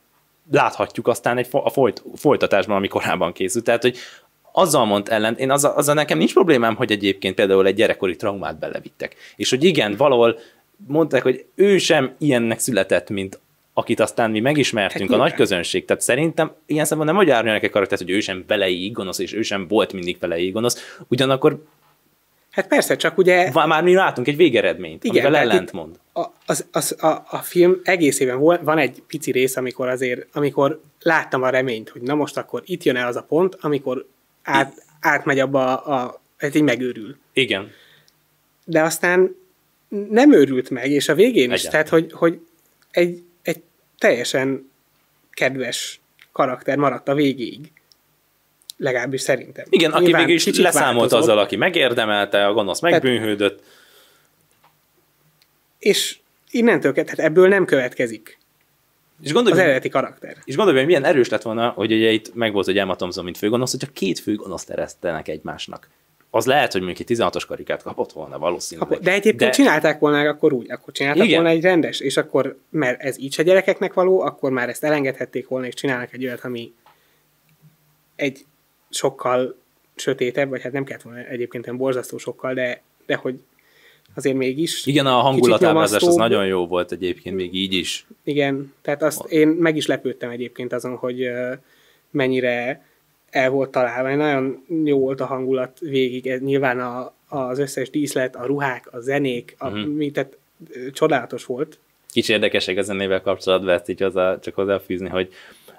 láthatjuk aztán egy, a folyt, folytatásban, ami korábban készült. Tehát, hogy azzal mond ellen, én azzal, azzal nekem nincs problémám, hogy egyébként például egy gyerekkori traumát belevittek. És hogy igen, valahol mondták, hogy ő sem ilyennek született, mint akit aztán mi megismertünk hát a nagy közönség. Tehát szerintem ilyen szemben nem hogy neki karaktert, hogy ő sem beleig gonosz, és ő sem volt mindig beleig gonosz. Ugyanakkor Hát persze, csak ugye... Már mi látunk egy végeredményt, igen, amivel ellentmond. A, az, az, a, a film egészében van egy pici rész, amikor azért, amikor láttam a reményt, hogy na most akkor itt jön el az a pont, amikor át, átmegy abba a, a ez így megőrül. Igen. De aztán nem őrült meg, és a végén is, Egyen. tehát hogy, hogy egy, teljesen kedves karakter maradt a végéig. Legalábbis szerintem. Igen, Nyilván aki végül is leszámolt változott. azzal, aki megérdemelte, a gonosz megbűnhődött. És innentől, tehát ebből nem következik és gondolj, az eredeti karakter. És gondolj, hogy milyen erős lett volna, hogy ugye itt meg volt, hogy Emma Thompson, mint főgonosz, hogy csak két főgonoszt eresztenek egymásnak az lehet, hogy mondjuk egy 16-os karikát kapott volna valószínűleg. De egyébként de... csinálták volna akkor úgy, akkor csinálták Igen. volna egy rendes, és akkor, mert ez így se gyerekeknek való, akkor már ezt elengedhették volna, és csinálnak egy olyat, ami egy sokkal sötétebb, vagy hát nem kellett volna egyébként olyan borzasztó sokkal, de, de hogy azért mégis. Igen, a hangulatábrázás az nagyon jó volt egyébként, még így is. Igen, tehát azt én meg is lepődtem egyébként azon, hogy mennyire el volt találva. Nagyon jó volt a hangulat végig, nyilván a, az összes díszlet, a ruhák, a zenék, a, uh-huh. mi, tehát csodálatos volt. Kicsi érdekesség a zenével kapcsolatban, ezt így hozzá, csak hozzáfűzni, hogy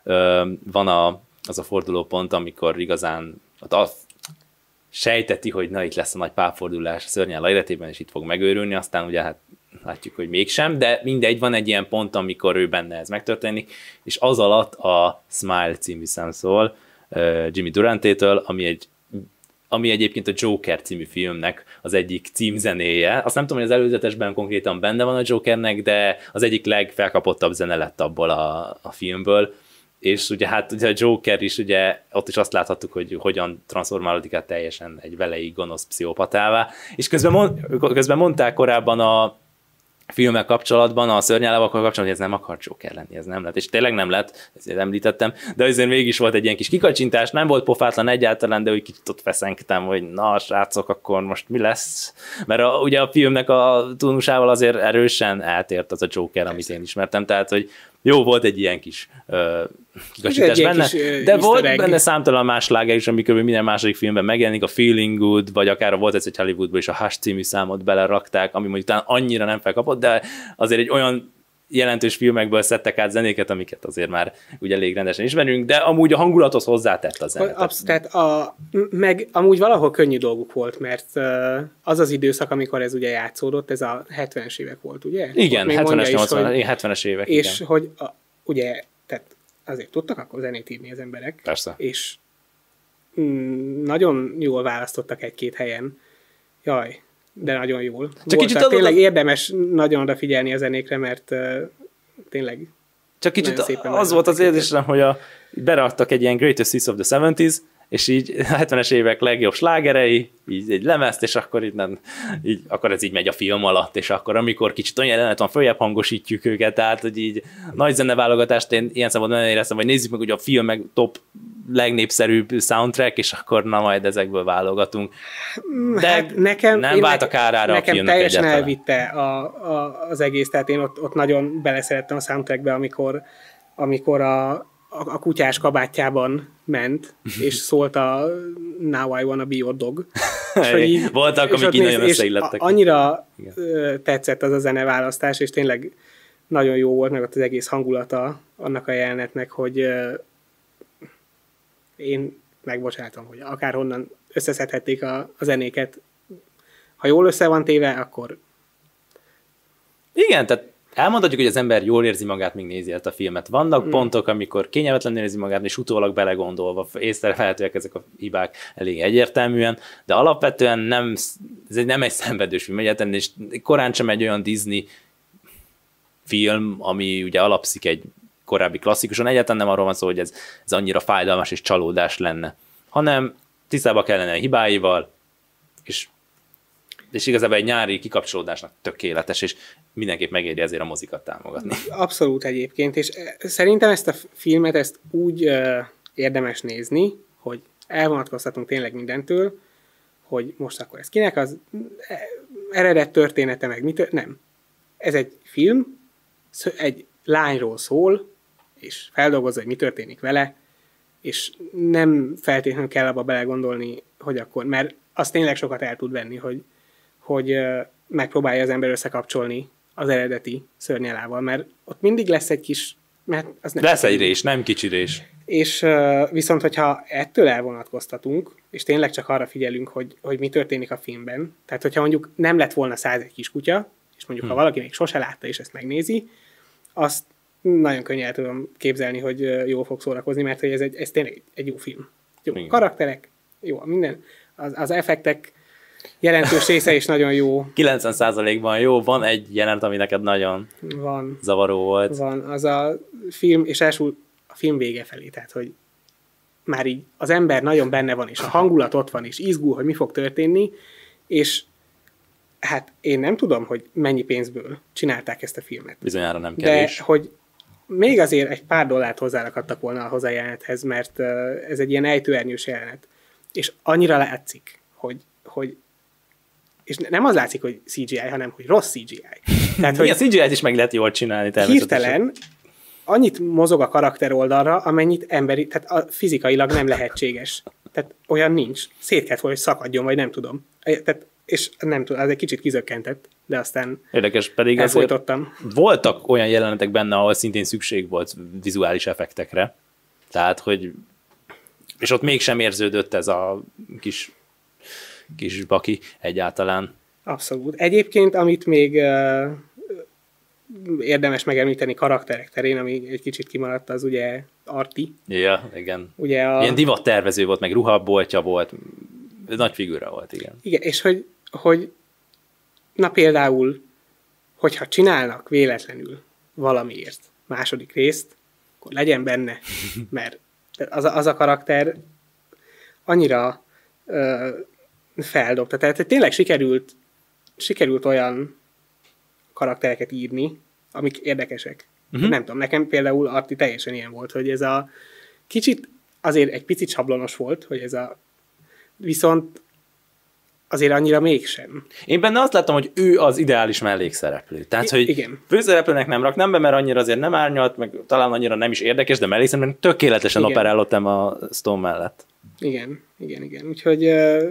ö, van a, az a fordulópont, amikor igazán a, sejteti, hogy na itt lesz a nagy pálfordulás a szörnyel életében, és itt fog megőrülni, aztán ugye hát látjuk, hogy mégsem, de mindegy, van egy ilyen pont, amikor ő benne ez megtörténik, és az alatt a Smile című szám szól Jimmy Durantétől, ami egy ami egyébként a Joker című filmnek az egyik címzenéje. Azt nem tudom, hogy az előzetesben konkrétan benne van a Jokernek, de az egyik legfelkapottabb zene lett abból a, a filmből és ugye hát ugye a Joker is, ugye ott is azt láthattuk, hogy hogyan transformálódik át teljesen egy velei gonosz pszichopatává, és közben, mond, közben mondták korábban a filmek kapcsolatban, a szörnyálával kapcsolatban, hogy ez nem akar Joker lenni, ez nem lett. És tényleg nem lett, ezt említettem, de azért mégis volt egy ilyen kis kikacsintás, nem volt pofátlan egyáltalán, de úgy kicsit ott feszengtem, hogy na, srácok, akkor most mi lesz? Mert a, ugye a filmnek a tónusával azért erősen eltért az a Joker, amit én ismertem, tehát, hogy jó, volt egy ilyen kis uh, benne, kis, de volt egg. benne számtalan más láger is, amikor minden második filmben megjelenik, a Feeling Good, vagy akár a volt ez egy Hollywoodban is a Hush című számot belerakták, ami mondjuk talán annyira nem felkapott, de azért egy olyan jelentős filmekből szedtek át zenéket, amiket azért már ugye elég rendesen ismerünk, de amúgy a hangulathoz hozzátett a zene. Absz- tehát a, meg amúgy valahol könnyű dolguk volt, mert az az időszak, amikor ez ugye játszódott, ez a 70-es évek volt, ugye? Igen, 70-es, 80 70-es évek. És igen. hogy a, ugye, tehát azért tudtak akkor zenét írni az emberek. Persze. És mm, nagyon jól választottak egy-két helyen. Jaj, de nagyon jól. Csak Volt, kicsit tényleg az... érdemes nagyon odafigyelni a zenékre, mert uh, tényleg Csak kicsit az volt az érzésem, hogy a, beraktak egy ilyen Greatest Hits of the 70s, és így 70-es évek legjobb slágerei, így egy lemezt, és akkor, így nem, így, akkor ez így megy a film alatt, és akkor amikor kicsit olyan jelenet van, följebb hangosítjuk őket, tehát hogy így nagy zeneválogatást én ilyen szempontból nem éreztem, hogy nézzük meg, hogy a film meg top legnépszerűbb soundtrack, és akkor na majd ezekből válogatunk. De hát nekem, nem vált a kárára nekem a teljesen egyáltalán. elvitte a, a, az egész, tehát én ott, ott nagyon beleszerettem a soundtrackbe, amikor, amikor a, a, a kutyás kabátjában ment, és szólt a Now I wanna be your dog. és hogy így, Voltak, és amik így nagyon összeillettek. Annyira Igen. tetszett az a zeneválasztás, és tényleg nagyon jó volt, meg ott az egész hangulata annak a jelenetnek, hogy én megbocsátom, hogy akárhonnan összeszedhették a, a zenéket. Ha jól össze van téve, akkor... Igen, tehát elmondhatjuk, hogy az ember jól érzi magát, míg nézi ezt a filmet. Vannak mm. pontok, amikor kényelmetlenül érzi magát, és utólag belegondolva észrevehetőek ezek a hibák elég egyértelműen, de alapvetően nem, ez egy, nem egy szenvedős film egyáltalán, és korán sem egy olyan Disney film, ami ugye alapszik egy korábbi klasszikuson, egyáltalán nem arról van szó, hogy ez, ez annyira fájdalmas és csalódás lenne, hanem tisztába kellene a hibáival, és, és igazából egy nyári kikapcsolódásnak tökéletes, és mindenképp megéri ezért a mozikat támogatni. Abszolút egyébként, és szerintem ezt a filmet ezt úgy uh, érdemes nézni, hogy elvonatkoztatunk tényleg mindentől, hogy most akkor ez kinek az eredet története, meg mit, nem. Ez egy film, egy lányról szól, és feldolgozza, hogy mi történik vele, és nem feltétlenül kell abba belegondolni, hogy akkor, mert az tényleg sokat el tud venni, hogy, hogy megpróbálja az ember összekapcsolni az eredeti szörnyelával, mert ott mindig lesz egy kis... Mert az nem lesz egy rés, nem kicsi rés. És viszont, hogyha ettől elvonatkoztatunk, és tényleg csak arra figyelünk, hogy, hogy mi történik a filmben, tehát hogyha mondjuk nem lett volna száz egy kis kutya, és mondjuk hmm. ha valaki még sose látta és ezt megnézi, azt nagyon könnyen el tudom képzelni, hogy jól fog szórakozni, mert hogy ez, egy, ez tényleg egy jó film. Jó Igen. karakterek, jó minden, az, az effektek jelentős része is nagyon jó. 90%-ban jó, van egy jelenet, ami neked nagyon van, zavaró volt. Van, az a film, és elsől a film vége felé, tehát hogy már így az ember nagyon benne van, és a hangulat ott van, és izgul, hogy mi fog történni, és hát én nem tudom, hogy mennyi pénzből csinálták ezt a filmet. Bizonyára nem kevés. De hogy még azért egy pár dollárt hozzárakadtak volna a hozzájelenethez, mert ez egy ilyen ejtőernyős jelenet. És annyira látszik, hogy, hogy és nem az látszik, hogy CGI, hanem hogy rossz CGI. Tehát, hogy a CGI-t is meg lehet jól csinálni természetesen. Hirtelen annyit mozog a karakter oldalra, amennyit emberi, tehát a fizikailag nem lehetséges. Tehát olyan nincs. Szét kellett volna, hogy szakadjon, vagy nem tudom. Tehát és nem tudom, ez egy kicsit kizökkentett, de aztán Érdekes, pedig azért voltak olyan jelenetek benne, ahol szintén szükség volt vizuális effektekre, Tehát, hogy és ott mégsem érződött ez a kis, kis baki egyáltalán. Abszolút. Egyébként, amit még uh, érdemes megemlíteni karakterek terén, ami egy kicsit kimaradt, az ugye Arti. Ja, igen. Ugye a... Ilyen divattervező volt, meg ruhaboltja volt, nagy figura volt, igen. Igen, és hogy, hogy na például, hogyha csinálnak véletlenül valamiért második részt, akkor legyen benne, mert az a, az a karakter annyira ö, feldobta. Tehát hogy tényleg sikerült, sikerült olyan karaktereket írni, amik érdekesek. Uh-huh. Nem tudom, nekem például Arti teljesen ilyen volt, hogy ez a kicsit azért egy picit sablonos volt, hogy ez a viszont azért annyira mégsem. Én benne azt láttam, hogy ő az ideális mellékszereplő. Tehát, hogy igen. főszereplőnek nem raknám be, mert annyira azért nem árnyalt, meg talán annyira nem is érdekes, de mellékszereplőnek tökéletesen Igen. operálottam a Stone mellett. Igen, igen, igen. Úgyhogy uh,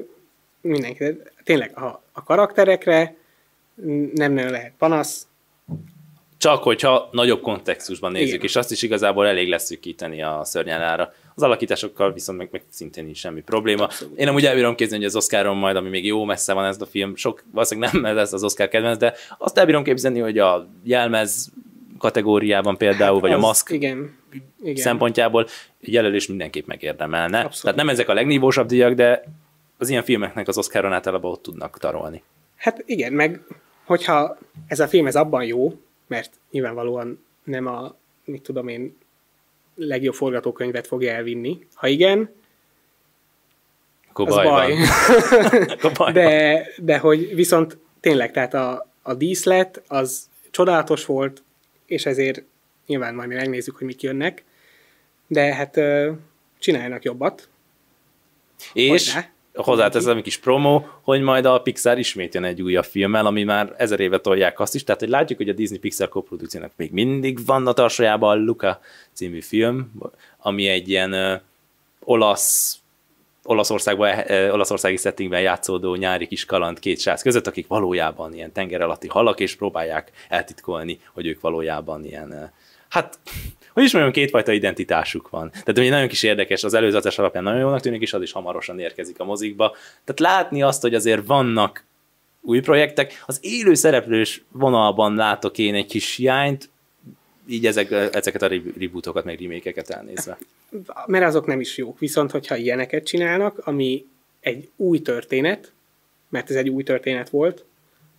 mindenki, tényleg a, a karakterekre nem nagyon lehet panasz. Csak hogyha nagyobb kontextusban nézzük, Igen. és azt is igazából elég lesz szűkíteni a szörnyelára. Az alakításokkal viszont meg, meg szintén nincs semmi probléma. Abszolút. Én amúgy elbírom képzelni, hogy az Oscaron majd, ami még jó messze van ez a film, sok valószínűleg nem lesz az Oscar kedvenc, de azt elbírom képzelni, hogy a jelmez kategóriában például, vagy a Az- maszk Igen, igen. szempontjából egy jelölés mindenképp megérdemelne. Abszolút. Tehát nem ezek a legnívósabb díjak, de az ilyen filmeknek az Oscaron általában ott tudnak tarolni. Hát igen, meg hogyha ez a film ez abban jó, mert nyilvánvalóan nem a, mit tudom én, legjobb forgatókönyvet fogja elvinni. Ha igen, Akkor az baj, baj. Akkor de, de hogy viszont tényleg, tehát a, a díszlet az csodálatos volt, és ezért nyilván majd mi megnézzük, hogy mik jönnek, de hát csináljanak jobbat. És Hogyne? Hozzáteszem egy kis promó, hogy majd a Pixar ismét jön egy újabb filmmel, ami már ezer éve tolják azt is, tehát hogy látjuk, hogy a Disney Pixar koprodukciónak még mindig van a tarsajában a Luca című film, ami egy ilyen ö, olasz Olaszországban, eh, olaszországi settingben játszódó nyári kis kaland két srác között, akik valójában ilyen tenger alatti halak, és próbálják eltitkolni, hogy ők valójában ilyen, eh, hát, hogy is mondjam, kétfajta identitásuk van. Tehát ugye nagyon kis érdekes, az előzetes alapján nagyon jónak tűnik, és az is hamarosan érkezik a mozikba. Tehát látni azt, hogy azért vannak új projektek, az élő szereplős vonalban látok én egy kis hiányt, így ezek, ezeket a rebootokat, meg remékeket elnézve. mert azok nem is jók. Viszont, hogyha ilyeneket csinálnak, ami egy új történet, mert ez egy új történet volt,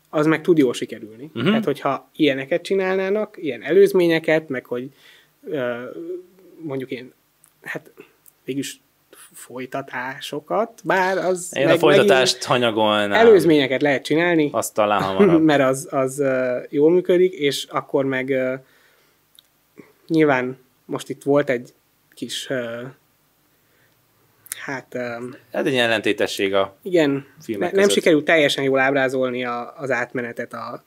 az meg tud jól sikerülni. Uh-huh. Tehát, hogyha ilyeneket csinálnának, ilyen előzményeket, meg hogy mondjuk én, hát végülis folytatásokat, bár az... Én meg- a folytatást hanyagolnám. Előzményeket lehet csinálni, Azt talán hamarabb. mert az, az jól működik, és akkor meg nyilván most itt volt egy kis hát Ez egy ellentétesség a igen, ne, nem között. sikerült teljesen jól ábrázolni a, az átmenetet a,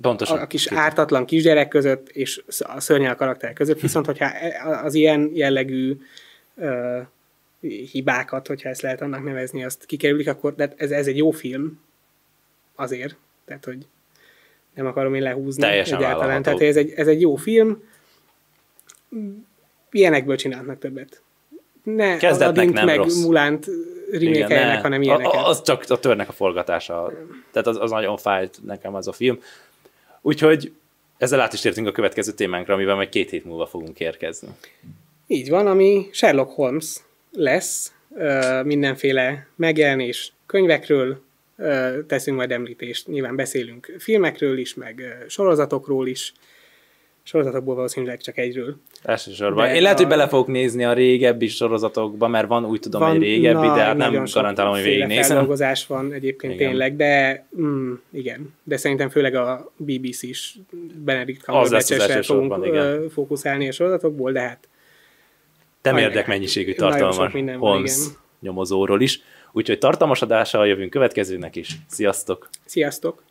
pontosan. a, kis ártatlan kisgyerek között és a szörnyel karakter között, viszont hogyha e- az ilyen jellegű ö, hibákat, hogyha ezt lehet annak nevezni, azt kikerülik, akkor de ez, ez egy jó film azért, tehát hogy nem akarom én lehúzni Teljesen egyáltalán, tehát ez egy, ez egy jó film, ilyenekből csinálnak többet. Ne Kezdetnek nem meg rossz. Mulánt remékeljenek, ne. hanem ilyeneket. a- Az csak a törnek a forgatása. Tehát az, az nagyon fájt nekem az a film. Úgyhogy ezzel át is tértünk a következő témánkra, amivel majd két hét múlva fogunk érkezni. Így van, ami Sherlock Holmes lesz, mindenféle megjelenés könyvekről, teszünk majd említést. Nyilván beszélünk filmekről is, meg sorozatokról is. Sorozatokból valószínűleg csak egyről. Elsősorban. De Én lehet, hogy a- bele fogok nézni a régebbi sorozatokba, mert van úgy tudom egy régebbi, de hát nem garantálom, hogy végignézem. feldolgozás van egyébként Igen. tényleg, de mm, igen. De szerintem főleg a BBC is Benedict Cumberbatch-esre fogunk igen. fókuszálni a sorozatokból, de hát Nem érdek mennyiségű van van, Holmes igen. nyomozóról is. Úgyhogy tartalmas adással jövünk következőnek is. Sziasztok! sziasztok!